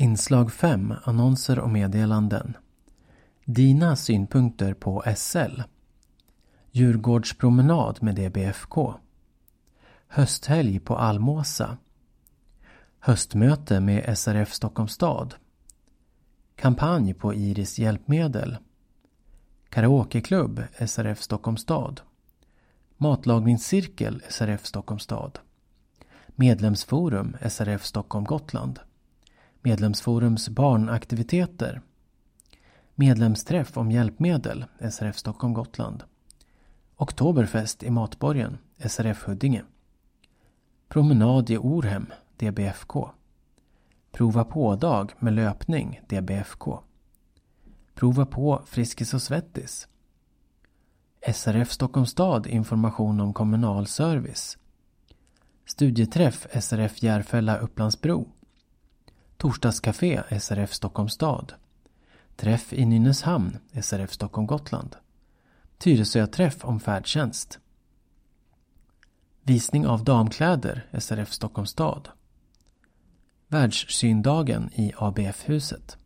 Inslag 5 Annonser och meddelanden. Dina synpunkter på SL Djurgårdspromenad med DBFK Hösthelg på Almåsa. Höstmöte med SRF Stockholms stad. Kampanj på Iris hjälpmedel. Karaokeklubb SRF Stockholms stad. Matlagningscirkel SRF Stockholms stad. Medlemsforum SRF Stockholm Gotland. Medlemsforums barnaktiviteter. Medlemsträff om hjälpmedel SRF Stockholm Gotland. Oktoberfest i Matborgen SRF Huddinge. Promenad i Orhem DBFK Prova på-dag med löpning DBFK Prova på Friskis och Svettis. SRF Stockholms stad information om kommunal service. Studieträff SRF Järfälla Upplandsbro Torsdagscafé SRF Stockholms stad. Träff i Nynäshamn SRF Stockholm Gotland. Tyresö-träff om färdtjänst. Visning av damkläder SRF Stockholms stad. Världssyndagen i ABF-huset